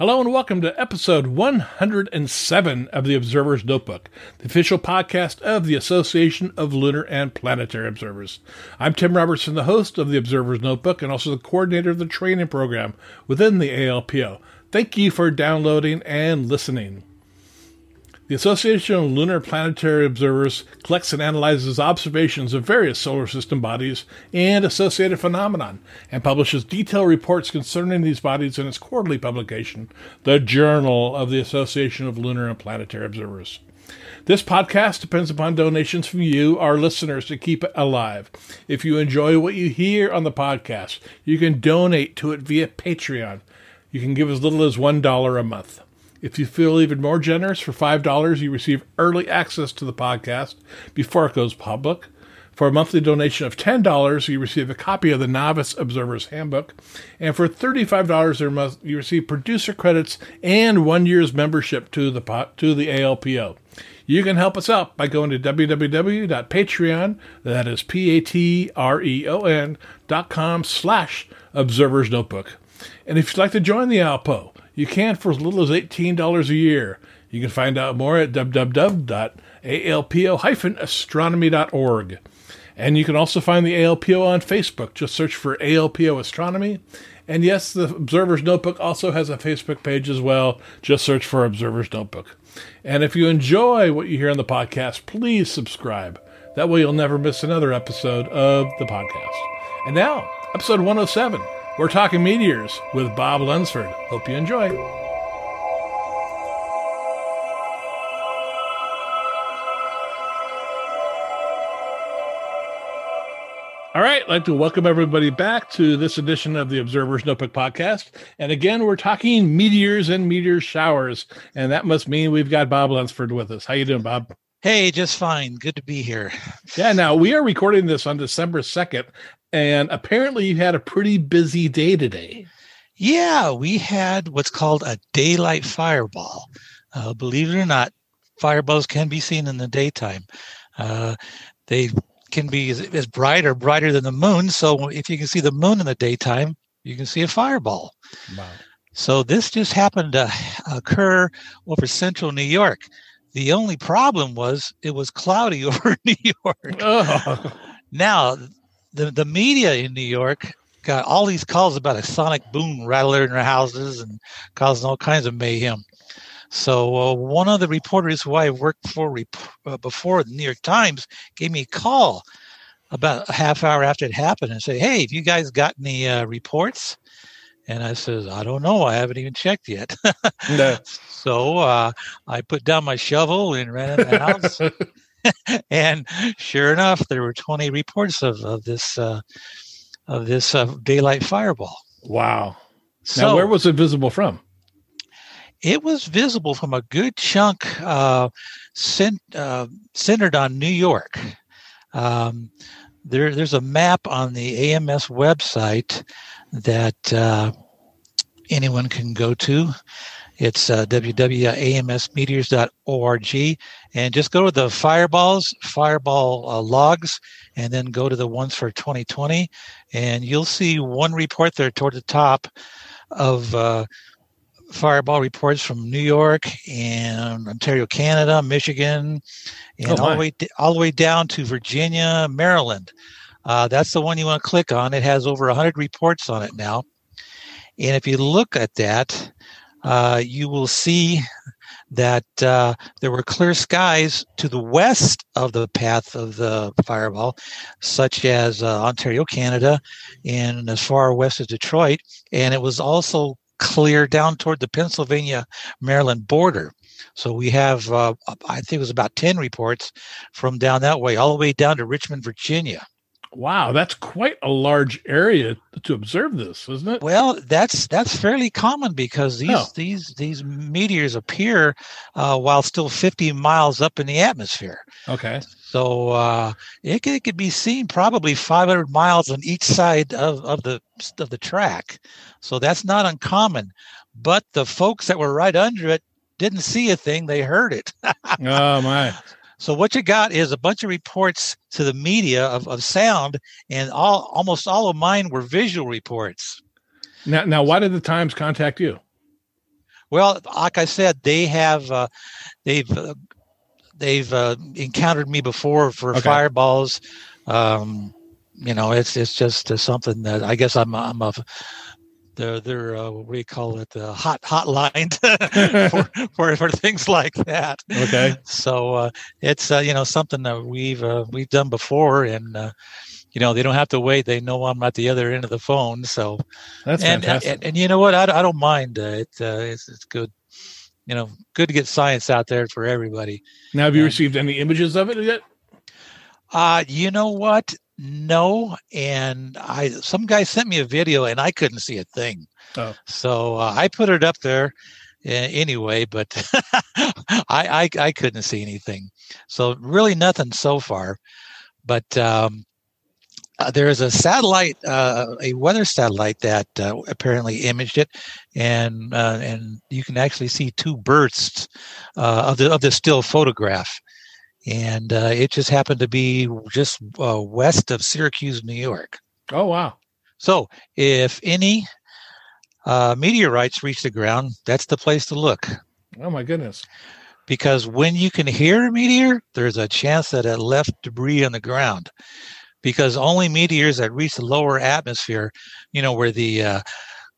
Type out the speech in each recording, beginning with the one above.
Hello and welcome to episode 107 of the Observer's Notebook, the official podcast of the Association of Lunar and Planetary Observers. I'm Tim Robertson, the host of the Observer's Notebook and also the coordinator of the training program within the ALPO. Thank you for downloading and listening. The Association of Lunar Planetary Observers collects and analyzes observations of various solar system bodies and associated phenomena, and publishes detailed reports concerning these bodies in its quarterly publication, the Journal of the Association of Lunar and Planetary Observers. This podcast depends upon donations from you, our listeners, to keep it alive. If you enjoy what you hear on the podcast, you can donate to it via Patreon. You can give as little as $1 a month. If you feel even more generous, for $5, you receive early access to the podcast before it goes public. For a monthly donation of $10, you receive a copy of the Novice Observer's Handbook. And for $35 a month, you receive producer credits and one year's membership to the, to the ALPO. You can help us out by going to www.patreon, that is P-A-T-R-E-O-N dot com slash Observer's Notebook. And if you'd like to join the ALPO, you can for as little as $18 a year. You can find out more at www.alpo-astronomy.org. And you can also find the ALPO on Facebook. Just search for ALPO Astronomy. And yes, the Observer's Notebook also has a Facebook page as well. Just search for Observer's Notebook. And if you enjoy what you hear on the podcast, please subscribe. That way you'll never miss another episode of the podcast. And now, episode 107. We're talking meteors with Bob Lunsford. Hope you enjoy. All right, I'd like to welcome everybody back to this edition of the Observer's Notebook podcast. And again, we're talking meteors and meteor showers, and that must mean we've got Bob Lunsford with us. How you doing, Bob? Hey, just fine. Good to be here. Yeah, now we are recording this on December 2nd, and apparently you had a pretty busy day today. Yeah, we had what's called a daylight fireball. Uh, believe it or not, fireballs can be seen in the daytime. Uh, they can be as, as, bright or brighter than the moon. So if you can see the moon in the daytime, you can see a fireball. Wow. So this just happened to occur over central New York. The only problem was it was cloudy over New York. Oh. Now, the, the media in New York got all these calls about a sonic boom rattling in their houses and causing all kinds of mayhem. So uh, one of the reporters who I worked for rep- uh, before, the New York Times, gave me a call about a half hour after it happened and said, "Hey, have you guys got any uh, reports?" And I says, "I don't know. I haven't even checked yet." no. So uh, I put down my shovel and ran in the house. and sure enough, there were 20 reports of, of this uh, of this uh, daylight fireball. Wow! So, now, where was it visible from? It was visible from a good chunk uh, cent, uh, centered on New York. Um, there, there's a map on the AMS website that uh, anyone can go to. It's uh, www.amsmeteors.org. And just go to the fireballs, fireball uh, logs, and then go to the ones for 2020. And you'll see one report there toward the top of uh, fireball reports from New York and Ontario, Canada, Michigan, and oh all, the way, all the way down to Virginia, Maryland. Uh, that's the one you want to click on. It has over 100 reports on it now. And if you look at that, uh, you will see that uh, there were clear skies to the west of the path of the fireball, such as uh, Ontario, Canada, and as far west as Detroit. And it was also clear down toward the Pennsylvania Maryland border. So we have, uh, I think it was about 10 reports from down that way, all the way down to Richmond, Virginia. Wow, that's quite a large area to observe this, isn't it? Well, that's that's fairly common because these Oh. these these meteors appear uh, while still 50 miles up in the atmosphere. Okay. So uh, it, could, it could be seen probably 500 miles on each side of, of the of the track. So that's not uncommon. But the folks that were right under it didn't see a thing; they heard it. Oh my. So what you got is a bunch of reports to the media of, of sound, and all almost all of mine were visual reports. Now, now, why did the Times contact you? Well, like I said, they have uh, they've uh, they've uh, encountered me before for Okay. fireballs. Um, you know, it's it's just uh, something that I guess I'm I'm a they're they're uh, what do you call it the hot hotline for, for for things like that. Okay. So uh, it's uh, you know something that we've uh, we've done before, and uh, you know they don't have to wait; they know I'm at the other end of the phone. So That's and, fantastic. and and you know what? I, I don't mind. Uh, it, uh, it's it's good. You know, good to get science out there for everybody. now, have you and- received any images of it yet? Uh, you know what? No, and I some guy sent me a video and I couldn't see a thing. Oh. So uh, I put it up there uh, anyway, but I, I I couldn't see anything. So really nothing so far. But um, uh, there is a satellite, uh, a weather satellite that uh, apparently imaged it, and uh, and you can actually see two bursts uh, of the of the still photograph and uh, it just happened to be just uh, west of Syracuse, New York. Oh wow. So, if any uh, meteorites reach the ground, that's the place to look. Oh my goodness. Because when you can hear a meteor, there's a chance that it left debris on the ground. Because only meteors that reach the lower atmosphere, you know, where the uh,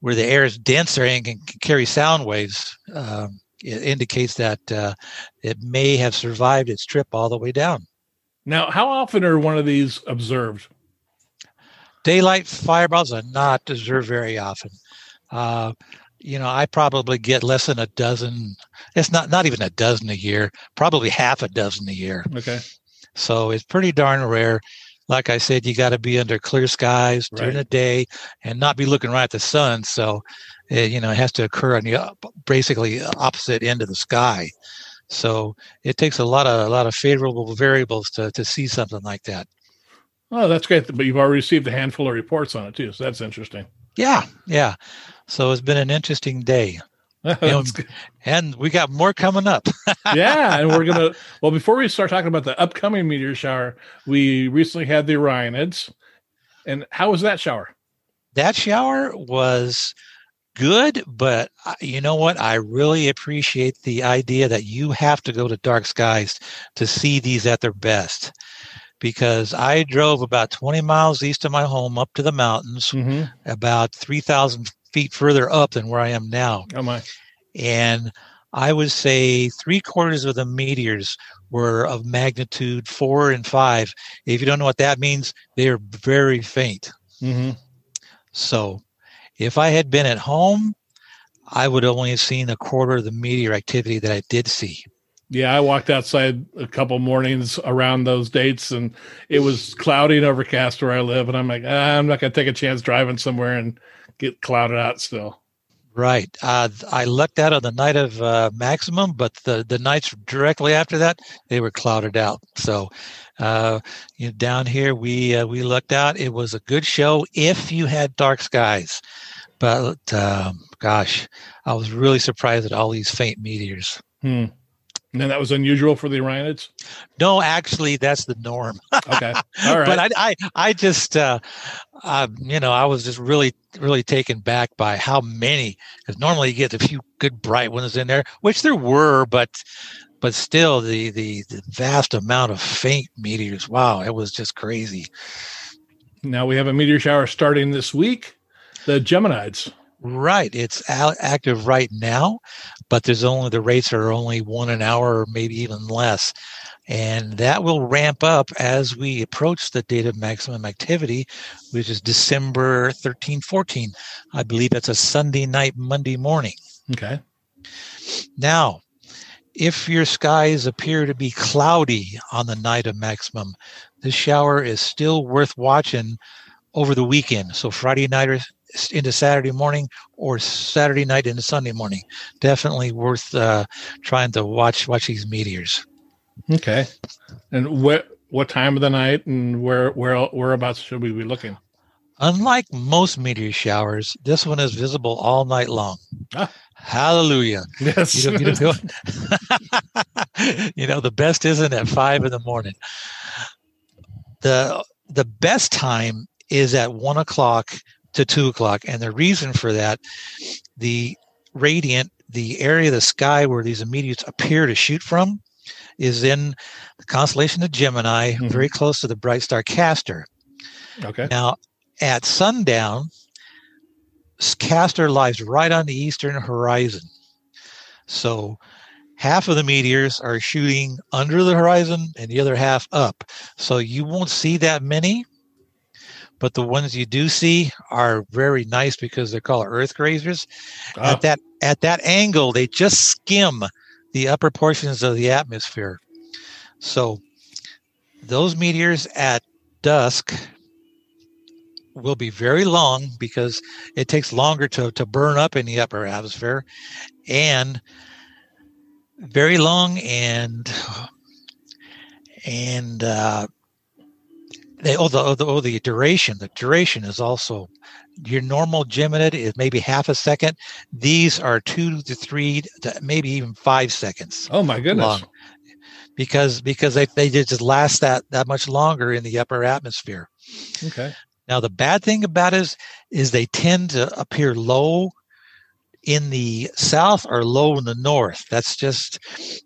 where the air is denser and can, can carry sound waves, um, it indicates that uh, it may have survived its trip all the way down. Now, how often are one of these observed? daylight fireballs are not observed very often. Uh, you know, I probably get less than a dozen. It's not not even a dozen a year. Probably half a dozen a year. Okay. So it's pretty darn rare. Like I said, you got to be under clear skies during the day and not be looking right at the sun. So, uh, you know, it has to occur on the basically opposite end of the sky. So it takes a lot of a lot of favorable variables to to see something like that. Oh, that's great. But you've already received a handful of reports on it too, so that's interesting. Yeah, yeah. So it's been an interesting day. And we got more coming up. yeah, and we're gonna. Well, before we start talking about the upcoming meteor shower, we recently had the Orionids, and how was that shower? that shower was good, but you know what? I really appreciate the idea that you have to go to dark skies to see these at their best. Because I drove about 20 miles east of my home up to the mountains, Mm-hmm. about 3,000 feet further up than where I am now. Oh my! and I would say three quarters of the meteors were of magnitude four and five. If you don't know what that means, they are very faint. Mm-hmm. So if I had been at home, I would only have seen a quarter of the meteor activity that I did see. Yeah, I walked outside a couple mornings around those dates, and it was cloudy and overcast where I live, and I'm like, ah, I'm not gonna take a chance driving somewhere and get clouded out still. Right. Uh, I lucked out on the night of uh, maximum, but the, the nights directly after that, they were clouded out. So, uh, you know, down here, we uh, we lucked out. It was a good show if you had dark skies. But um, gosh, I was really surprised at all these faint meteors. Hmm. And then that was unusual for the Orionids. No, actually, that's the norm. Okay, all right. But I, I, I just, uh, uh, you know, I was just really, really taken back by how many. Because normally you get a few good bright ones in there, which there were, but, but still, the the, the vast amount of faint meteors. Wow, it was just crazy. now we have a meteor shower starting this week. The Geminids. Right, it's active right now, but there's only the rates are only one an hour or maybe even less. And that will ramp up as we approach the date of maximum activity, which is December 13, 14. I believe that's a Sunday night, Monday morning. Okay. Now, if your skies appear to be cloudy on the night of maximum, this shower is still worth watching over the weekend. So Friday night or into Saturday morning or Saturday night into Sunday morning. Definitely worth uh, trying to watch watch these meteors. Okay. And what what time of the night and where where whereabouts should we be looking? Unlike most meteor showers, this one is visible all night long. Ah. Hallelujah. Yes. You know, you, know, you know, the best isn't at five in the morning. The the best time is at one o'clock to two o'clock. And the reason for that, the radiant, the area of the sky where these meteors appear to shoot from, is in the constellation of Gemini, mm-hmm. very close to the bright star Castor. Okay. Now, at sundown, Castor lies right on the eastern horizon. So half of the meteors are shooting under the horizon and the other half up. So you won't see that many, but the ones you do see are very nice because they're called earth grazers. Oh. At that at that angle, they just skim the upper portions of the atmosphere. So those meteors at dusk will be very long because it takes longer to, to burn up in the upper atmosphere and very long and and uh, they, oh, the, oh, the, oh, the duration. The duration is also your normal geminid is maybe half a second. These are two to three to maybe even five seconds oh my goodness. long because because they, they just last that that much longer in the upper atmosphere. Okay. Now, the bad thing about it is, is they tend to appear low in the south or low in the north. That's just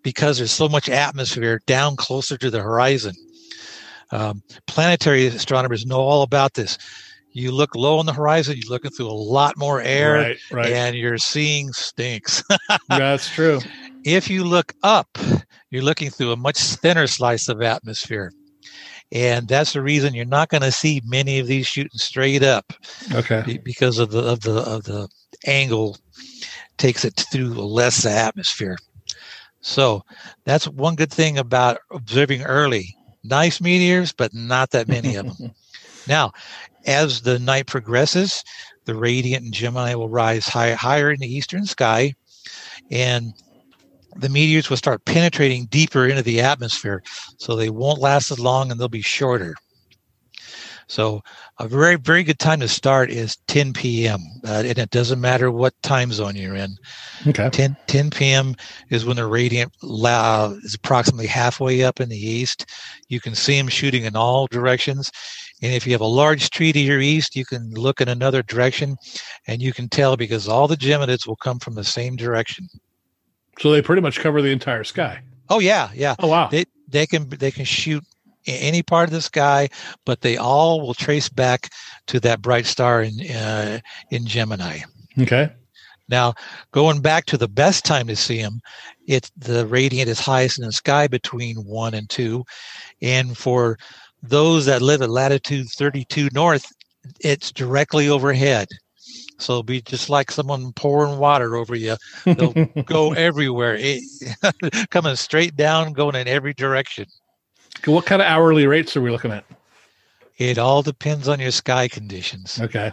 because there's so much atmosphere down closer to the horizon. Um, planetary astronomers know all about this. You look low on the horizon, you're looking through a lot more air, right, right. and you're seeing stinks. That's true. If you look up, you're looking through a much thinner slice of atmosphere and that's the reason you're not going to see many of these shooting straight up. Okay. Because of the of the of the angle takes it through less atmosphere. So that's one good thing about observing early. Nice meteors, but not that many of them. now, as the night progresses, the radiant and Gemini will rise high, higher in the eastern sky, and the meteors will start penetrating deeper into the atmosphere, so they won't last as long and they'll be shorter. So a very very good time to start is 10 p.m. Uh, and it doesn't matter what time zone you're in. Okay. 10 10 p.m. is when the radiant la- is approximately halfway up in the east. You can see them shooting in all directions. And if you have a large tree to your east, you can look in another direction, and you can tell because all the geminids will come from the same direction. So they pretty much cover the entire sky. Oh yeah, yeah. Oh wow. They they can they can shoot any part of the sky, but they all will trace back to that bright star in uh, in Gemini. Okay. Now, going back to the best time to see them, it the radiant is highest in the sky between one and two, and for those that live at latitude 32 north, it's directly overhead. So it'll be just like someone pouring water over you. They'll go everywhere, it, coming straight down, going in every direction. What kind of hourly rates are we looking at? It all depends on your sky conditions. Okay.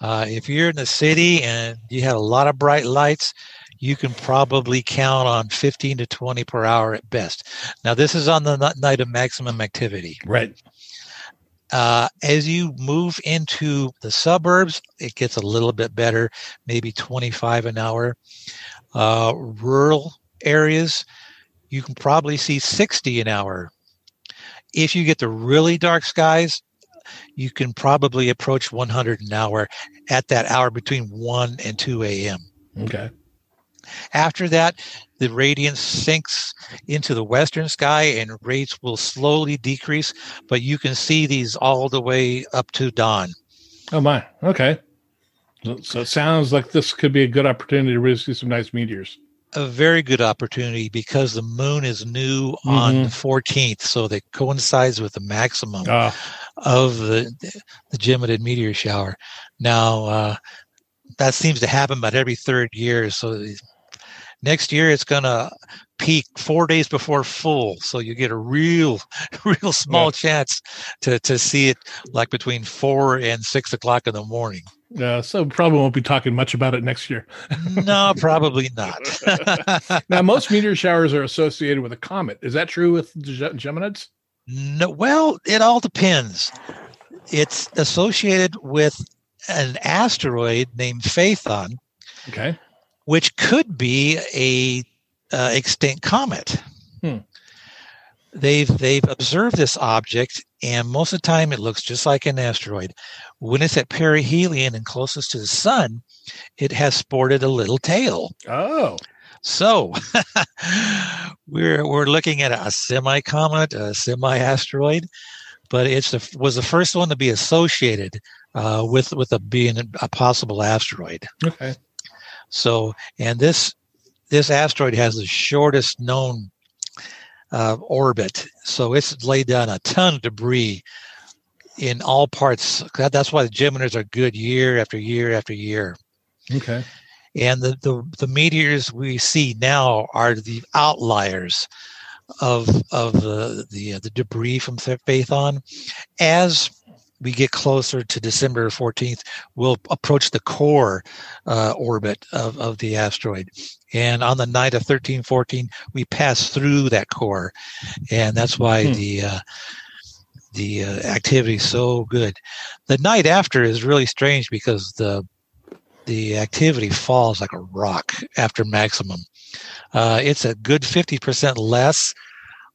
Uh, if you're in the city and you have a lot of bright lights, you can probably count on 15 to 20 per hour at best. Now, this is on the night of maximum activity. Right. Uh, as you move into the suburbs, it gets a little bit better, maybe 25 an hour. Uh, rural areas, you can probably see 60 an hour. If you get the really dark skies, you can probably approach 100 an hour at that hour between 1 and 2 a.m. Okay. After that, the radiance sinks into the western sky and rates will slowly decrease, but you can see these all the way up to dawn. Oh my. Okay. So it sounds like this could be a good opportunity to really see some nice meteors. A very good opportunity because the moon is new mm-hmm. on the 14th, so that coincides with the maximum ah. of the the Geminid meteor shower. Now, uh, that seems to happen about every third year, so Next year, it's going to peak four days before full, so you get a real, real small yeah. chance to to see it like between four and six o'clock in the morning. Yeah, uh, so probably won't be talking much about it next year. no, probably not. now, most meteor showers are associated with a comet. Is that true with Geminids? No. Well, it all depends. It's associated with an asteroid named Phaethon. Okay. Which could be a uh, extinct comet. Hmm. They've they've observed this object, and most of the time it looks just like an asteroid. When it's at perihelion and closest to the sun, it has sported a little tail. Oh. So we're we're looking at a semi comet, a semi asteroid, but it's the, was the first one to be associated uh, with with a being a possible asteroid. Okay. So and this this asteroid has the shortest known uh, orbit, so it's laid down a ton of debris in all parts. That's why the Geminids are good year after year after year. Okay. And the, the, the meteors we see now are the outliers of of the the, uh, the debris from Phaethon. As we get closer to December 14th, we'll approach the core uh, orbit of, of the asteroid. And on the night of 1314, we pass through that core. And that's why hmm. the uh, the uh, activity is so good. The night after is really strange because the the activity falls like a rock after maximum. Uh, it's a good 50% less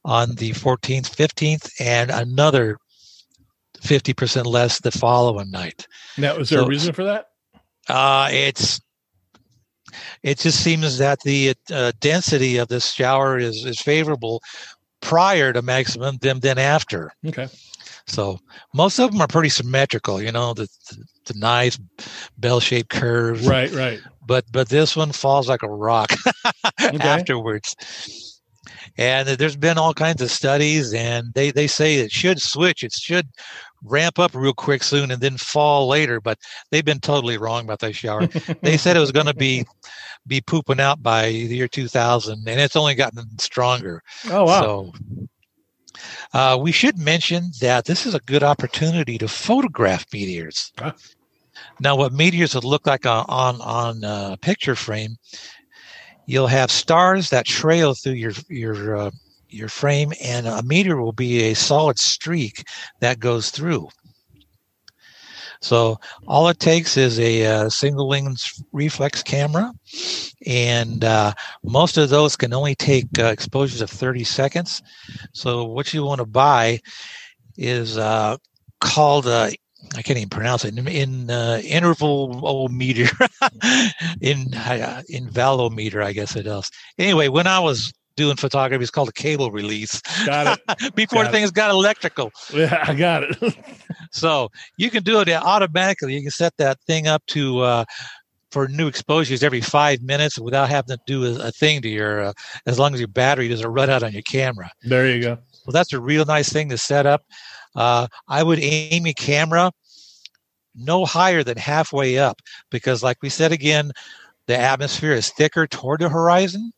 on the 14th, 15th, and another 50% less the following night. Now, is there so, a reason for that? Uh, it's it just seems that the uh, density of this shower is is favorable prior to maximum than then after. Okay. So most of them are pretty symmetrical, you know, the the, the nice bell-shaped curves. Right, right. But but this one falls like a rock okay. afterwards. And there's been all kinds of studies, and they, they say it should switch. It should ramp up real quick soon and then fall later. But they've been totally wrong about that shower. they said it was going to be be pooping out by the year 2000, and it's only gotten stronger. Oh wow! So uh, we should mention that this is a good opportunity to photograph meteors. Huh? Now, what meteors would look like on on, on a picture frame you'll have stars that trail through your your uh, your frame, and a meteor will be a solid streak that goes through. So all it takes is a, uh, single lens reflex camera, and uh, most of those can only take uh, exposures of 30 seconds. So what you want to buy is uh, called a I can't even pronounce it in, in uh, interval meter in uh, in valometer, I guess it is. Anyway, when I was doing photography, it's called a cable release. Got it. Before got things it. got electrical. Yeah, I got it. so you can do it automatically. You can set that thing up to uh, for new exposures every five minutes without having to do a, a thing to your. Uh, as long as your battery doesn't run out on your camera. There you go. Well, that's a real nice thing to set up. Uh, I would aim your camera no higher than halfway up because, like we said again, the atmosphere is thicker toward the horizon.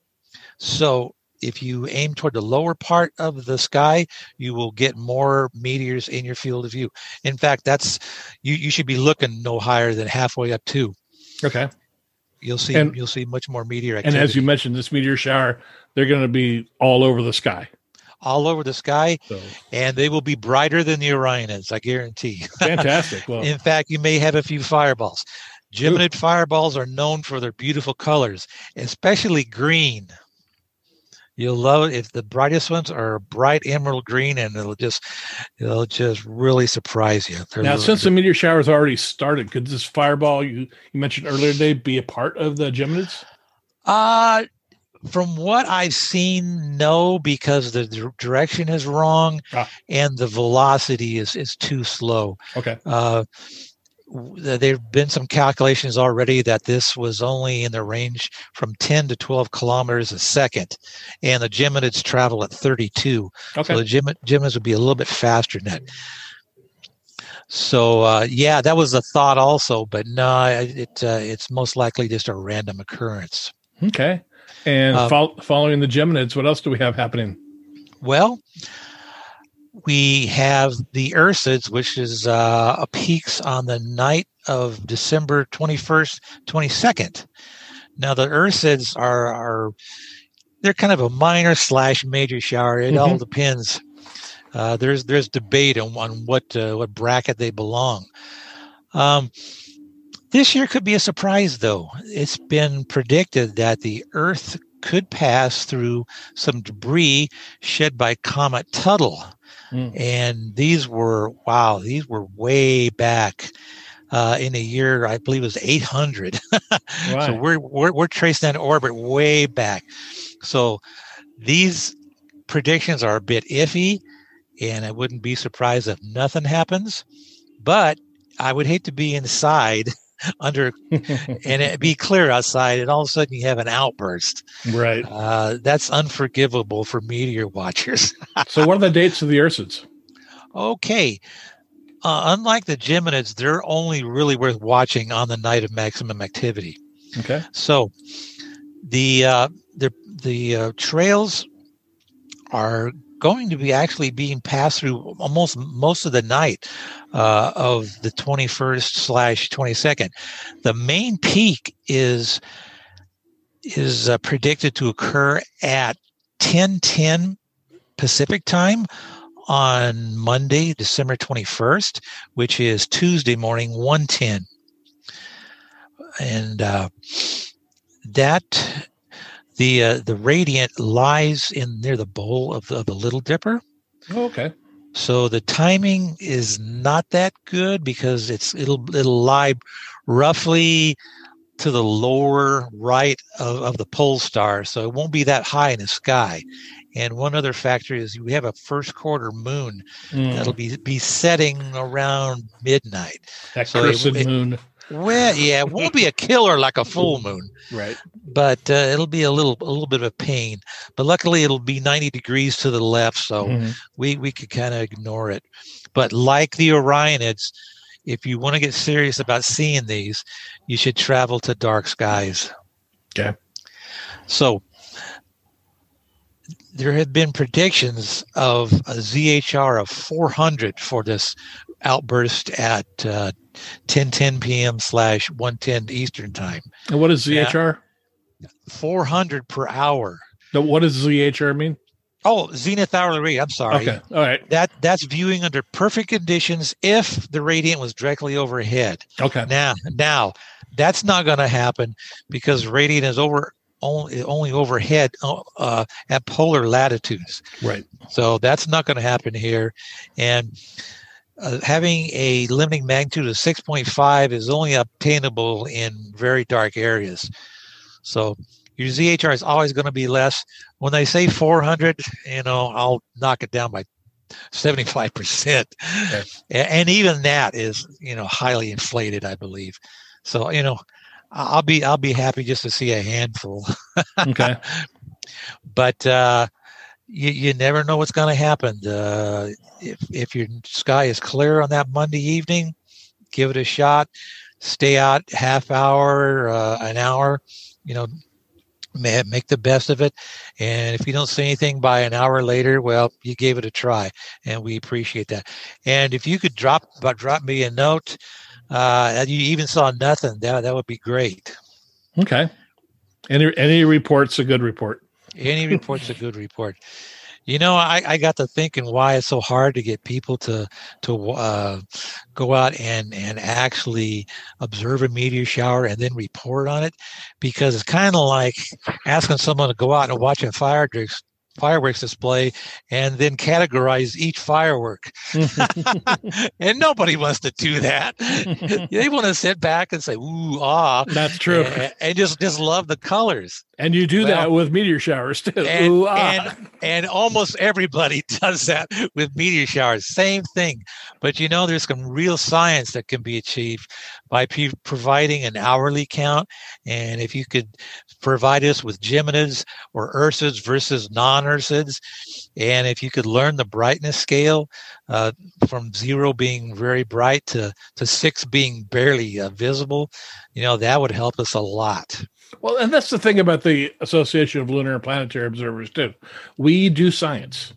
So if you aim toward the lower part of the sky, you will get more meteors in your field of view. In fact, that's you, you should be looking no higher than halfway up too. Okay. You'll see and, you'll see much more meteor activity. And as you mentioned, this meteor shower, they're going to be all over the sky all over the sky, so. and they will be brighter than the Orionids, I guarantee. Fantastic. Well, in fact, you may have a few fireballs. Geminid fireballs are known for their beautiful colors, especially green. You'll love it if the brightest ones are bright emerald green, and it'll just it'll just really surprise you. They're now, since the meteor shower's already started, could this fireball you you mentioned earlier today be a part of the Geminids? Uh from what I've seen, no, because the direction is wrong ah. and the velocity is, is too slow. Okay. Uh, there have been some calculations already that this was only in the range from 10 to 12 kilometers a second, and the Geminids travel at 32. Okay. So the Gem- Geminids would be a little bit faster than that. So uh, yeah, that was a thought also, but no, it uh, it's most likely just a random occurrence. Okay. And Uh, fol- following the Geminids, what else do we have happening? Well, we have the Ursids, which is uh, a peaks on the night of December 21st, 22nd. Now, the Ursids are, are they're kind of a minor slash major shower. It all Mhm. depends. Uh, there's there's debate on, on what uh, what bracket they belong. Um, this year could be a surprise, though. It's been predicted that the Earth could pass through some debris shed by Comet Tuttle. Mm. And these were, wow, these were way back uh, in a year, I believe it was 800. So we're, we're, we're tracing that orbit way back. So these predictions are a bit iffy, and I wouldn't be surprised if nothing happens. But I would hate to be inside under and it be clear outside, and all of a sudden you have an outburst. right. Uh, that's unforgivable for meteor watchers. So, what are the dates of the Ursids? okay. Uh, unlike the Geminids, they're only really worth watching on the night of maximum activity. Okay. So the uh, the the uh, trails are going to be actually being passed through almost most of the night uh, of the 21st slash 22nd. The main peak is is uh, predicted to occur at 10:10 Pacific time on Monday, December 21st, which is Tuesday morning 110. And uh, that the uh, the radiant lies in near the bowl of the, of the Little Dipper. Oh, okay. So the timing is not that good because it's it'll it'll lie roughly to the lower right of, of the pole star, so it won't be that high in the sky. And one other factor is we have a first quarter moon Mm, that'll be be setting around midnight. that so it- crescent it- moon. Well, yeah, it won't be a killer like a full moon, Right. but uh, it'll be a little a little bit of a pain. But luckily, it'll be 90 degrees to the left, so Mhm. we we could kind of ignore it. But like the Orionids, if you want to get serious about seeing these, you should travel to dark skies. Okay. So there have been predictions of a ZHR of 400 for this outburst at uh, 10:10 p.m. slash 1:10 Eastern time. And what is Yeah. ZHR? 400 per hour. No, what does ZHR mean? Oh, zenith hourly rate. I'm sorry. Okay. All right. That that's viewing under perfect conditions if the radiant was directly overhead. Okay. Now, now that's not going to happen because radiant is over only only overhead uh, at polar latitudes. Right. So that's not going to happen here. And uh, having a limiting magnitude of 6.5 is only obtainable in very dark areas. So your ZHR is always going to be less. When they say 400, you know, I'll knock it down by 75%. Okay. And even that is, you know, highly inflated, I believe. So, you know, I'll be I'll be happy just to see a handful Okay. but uh, you, you never know what's going to happen. Uh, if, if your sky is clear on that Monday evening, give it a shot. Stay out half hour, uh, an hour, you know, ma- make the best of it. And if you don't see anything by an hour later, well, you gave it a try, and we appreciate that. And if you could drop drop me a note, uh, you even saw nothing, that that would be great. Okay. Any any report's a good report. Any report's a good report. You know, I, I got to thinking why it's so hard to get people to to uh, go out and and actually observe a meteor shower and then report on it, because it's kind of like asking someone to go out and watch a fireworks fireworks display and then categorize each firework. and nobody wants to do that. they want to sit back and say ooh ah That's true. and, and just just love the colors. And you do that with meteor showers too. and, Ooh, ah. and and almost everybody does that with meteor showers same thing but you know there's some real science that can be achieved by p- providing an hourly count and if you could provide us with geminids or ursids versus non-ursids and if you could learn the brightness scale uh, from zero being very bright to, to six being barely uh, visible you know that would help us a lot Well, and that's the thing about the Association of Lunar and Planetary Observers, too. We do science.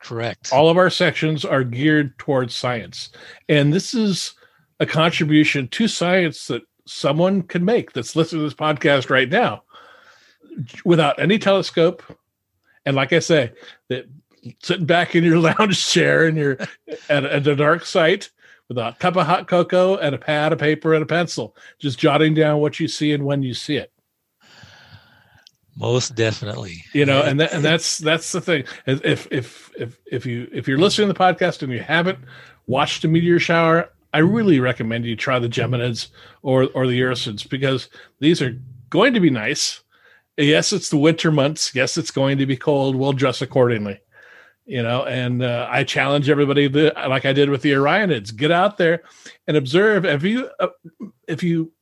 Correct. All of our sections are geared towards science. And this is a contribution to science that someone can make that's listening to this podcast right now without any telescope. And like I say, that sitting back in your lounge chair and you're at, at a dark site with a cup of hot cocoa and a pad of paper and a pencil, just jotting down what you see and when you see it. Most definitely. You know, and that, and that's that's the thing. If if if if you if you're listening to the podcast and you haven't watched a meteor shower, I really recommend you try the Geminids or or the Ursids because these are going to be nice. Yes, it's the winter months. Yes, it's going to be cold. We'll dress accordingly. You know, and uh, I challenge everybody like I did with the Orionids, get out there and observe. If you uh, if you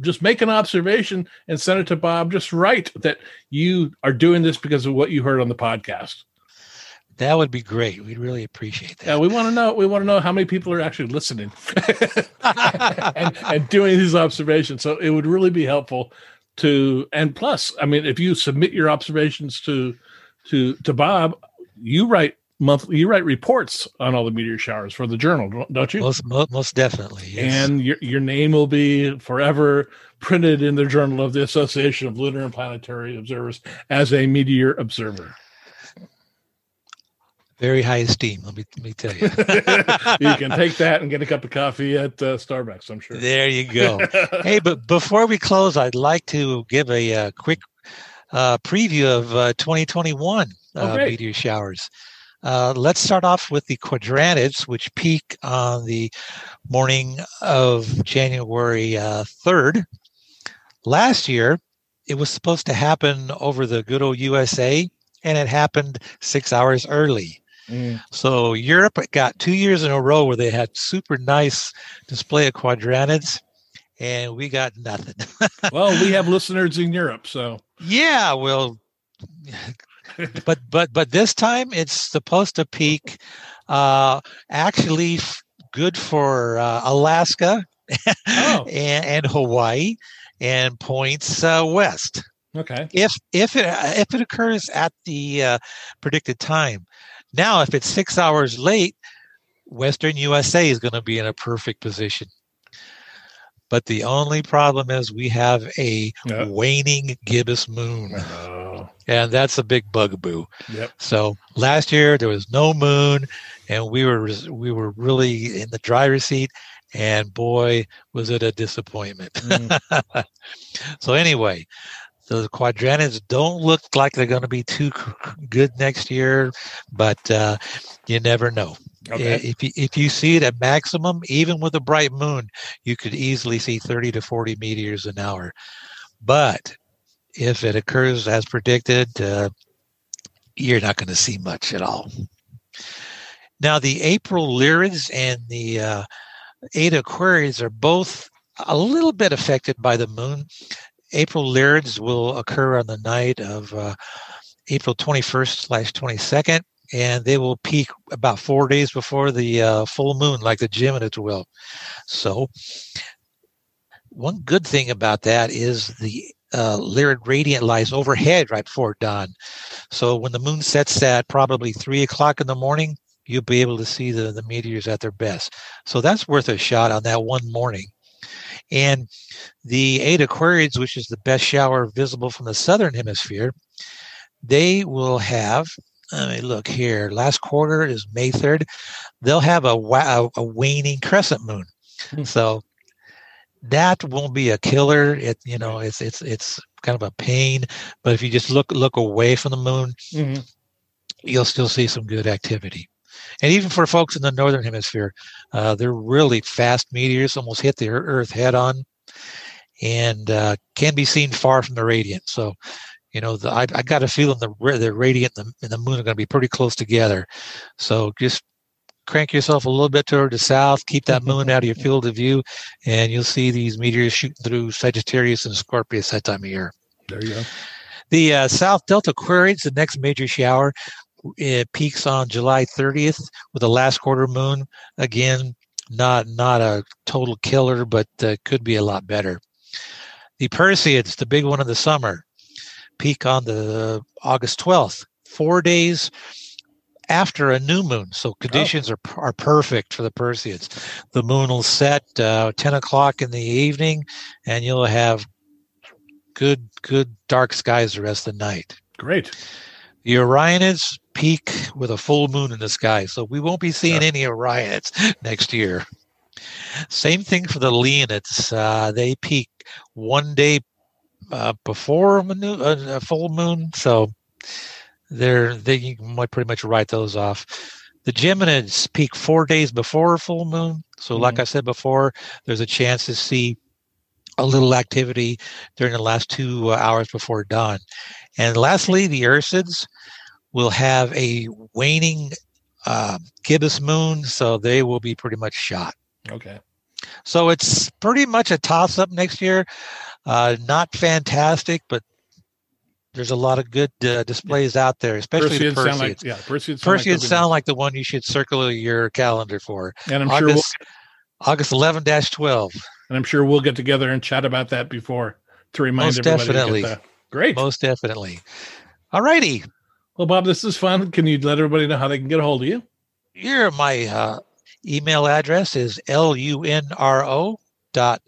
just make an observation and send it to Bob. Just write that you are doing this because of what you heard on the podcast. That would be great. We'd really appreciate that. Yeah, we want to know. We want to know how many people are actually listening and, and doing these observations. So it would really be helpful to. And plus, I mean, if you submit your observations to to to Bob, you write monthly you write reports on all the meteor showers for the journal don't you? Most most definitely yes. and your, your name will be forever printed in the journal of the association of lunar and planetary observers as a meteor observer. Very high esteem let me, let me tell you. You can take that and get a cup of coffee at uh, starbucks i'm sure. There you go. Hey but before we close i'd like to give a, uh, quick uh, preview of uh, 2021 oh, meteor showers uh, let's start off with the quadrantids, which peak on the morning of January uh, 3rd. Last year, it was supposed to happen over the good old USA, and it happened six hours early. Mm. So Europe got two years in a row where they had super nice display of quadrantids, and we got nothing. well, we have listeners in Europe, so yeah. Well, but but but this time it's supposed to peak. Uh, actually, f- good for uh, Alaska oh. and, and, Hawaii, and points uh, west. Okay. If if it if it occurs at the uh, predicted time, now if it's six hours late, Western USA is going to be in a perfect position. But the only problem is we have a yep. waning gibbous moon. Oh. And that's a big bugaboo. Yep. So last year there was no moon and we were we were really in the driver's seat and boy was it a disappointment. Mm. so anyway, the quadrantids don't look like they're going to be too good next year, but uh, you never know. Okay. If you, if you see it at maximum, even with a bright moon, you could easily see 30 to 40 meteors an hour. But if it occurs as predicted, uh, you're not going to see much at all. Now, the April Lyrids and the uh, Eta Aquariids are both a little bit affected by the moon. April Lyrids will occur on the night of uh, April 21st slash 22nd, and they will peak about four days before the uh, full moon, like the Geminids will. So, one good thing about that is the uh, Lyrid radiant lies overhead right before dawn. So, when the moon sets at probably three o'clock in the morning, you'll be able to see the, the meteors at their best. So, that's worth a shot on that one morning. And the Eta Aquariids, which is the best shower visible from the southern hemisphere, they will have let me look here. Last quarter is May 3rd. They'll have a, a, a waning crescent moon. Hmm. So that won't be a killer. It you know it's it's it's kind of a pain, but if you just look look away from the moon, mm-hmm. you'll still see some good activity. And even for folks in the northern hemisphere, uh, they're really fast meteors, almost hit the Earth head on, and uh, can be seen far from the radiant. So you know, the, I, I got a feeling the the radiant and the, and the moon are going to be pretty close together. So just crank yourself a little bit toward the south, keep that moon out of your field of view, and you'll see these meteors shooting through Sagittarius and Scorpius that time of year. There you go. The uh, South Delta Aquariids, the next major shower, it peaks on July 30th with the last quarter moon. Again, not not a total killer, but uh, could be a lot better. The Perseids, the big one of the summer, peak on the August 12th, four days after a new moon. So conditions oh. are, are perfect for the Perseids. The moon will set uh, 10 o'clock in the evening, and you'll have good, good dark skies the rest of the night. Great. The Orionids peak with a full moon in the sky, so we won't be seeing any Orionids next year. Same thing for the Leonids. Uh, they peak one day uh, before a, moon, a, full moon, so they're they you might pretty much write those off. The Geminids peak four days before full moon, so mm-hmm. like I said before, there's a chance to see a little activity during the last two uh, hours before dawn. And lastly, the Ursids will have a waning uh, gibbous moon, so they will be pretty much shot. Okay. So it's pretty much a toss up next year. Uh, not fantastic, but there's a lot of good uh, displays out there, especially Perseids the Perseids. Sound like, yeah, Perseids sound, Perseids like, sound like the one you should circle your calendar for. And I'm August, sure we'll, August 11 12. And I'm sure we'll get together and chat about that before to remind everybody. Most everybody. Definitely. To Great. Most definitely. All righty. Well, Bob, this is fun. Can you let everybody know how they can get a hold of you? Here, my uh, email address is lunro dot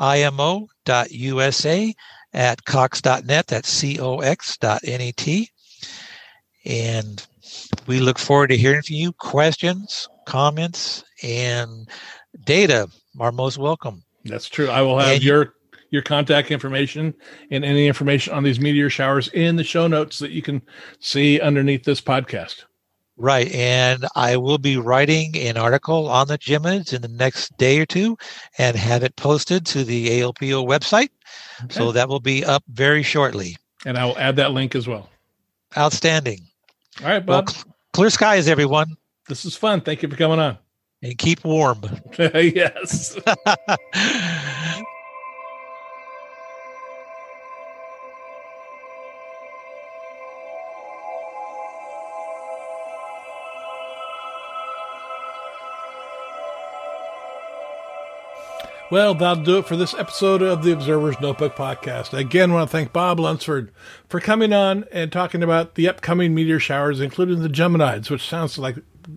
imo dot usa at cox.net. That's C-O-X dot N-E-T. And we look forward to hearing from you. Questions, comments, and data are most welcome. That's true. I will have and your your contact information and any information on these meteor showers in the show notes that you can see underneath this podcast. Right. And I will be writing an article on the Geminids in the next day or two and have it posted to the ALPO website. Okay. So that will be up very shortly. And I will add that link as well. Outstanding. All right, Bob. Well, cl- clear skies, everyone. This is fun. Thank you for coming on. And keep warm. yes. Well, that'll do it for this episode of the Observer's Notebook podcast. Again, I want to thank Bob Lunsford for coming on and talking about the upcoming meteor showers, including the Geminids, which sounds like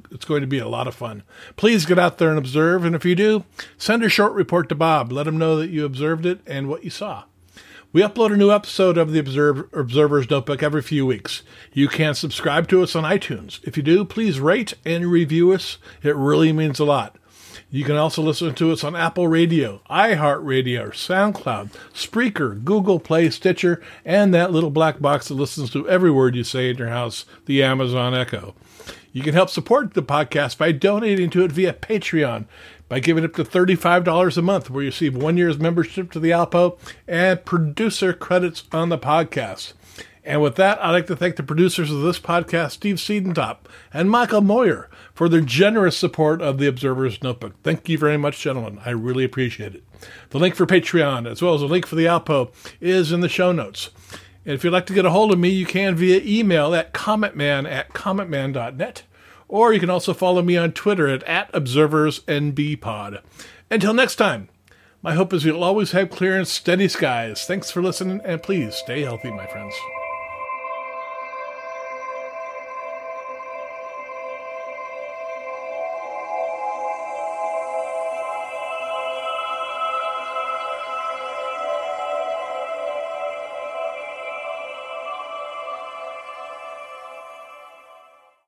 it's going to be a lot of fun. Please get out there and observe, and if you do, send a short report to Bob. Let him know that you observed it and what you saw. We upload a new episode of the Observer's Notebook every few weeks. You can subscribe to us on iTunes. If you do, please rate and review us. It really means a lot. You can also listen to us on Apple Radio, iHeartRadio, SoundCloud, Spreaker, Google Play, Stitcher, and that little black box that listens to every word you say in your house, the Amazon Echo. You can help support the podcast by donating to it via Patreon by giving up to $35 a month, where you receive one year's membership to the ALPO and producer credits on the podcast. And with that, I'd like to thank the producers of this podcast, Steve Siedentop and Michael Moyer, for their generous support of the Observer's Notebook. Thank you very much, gentlemen. I really appreciate it. The link for Patreon, as well as the link for the ALPO, is in the show notes. And if you'd like to get a hold of me, you can via email at cometman at cometman.net. Or you can also follow me on Twitter at, at ObserversNBPod. Until next time, my hope is you'll always have clear and steady skies. Thanks for listening, and please stay healthy, my friends.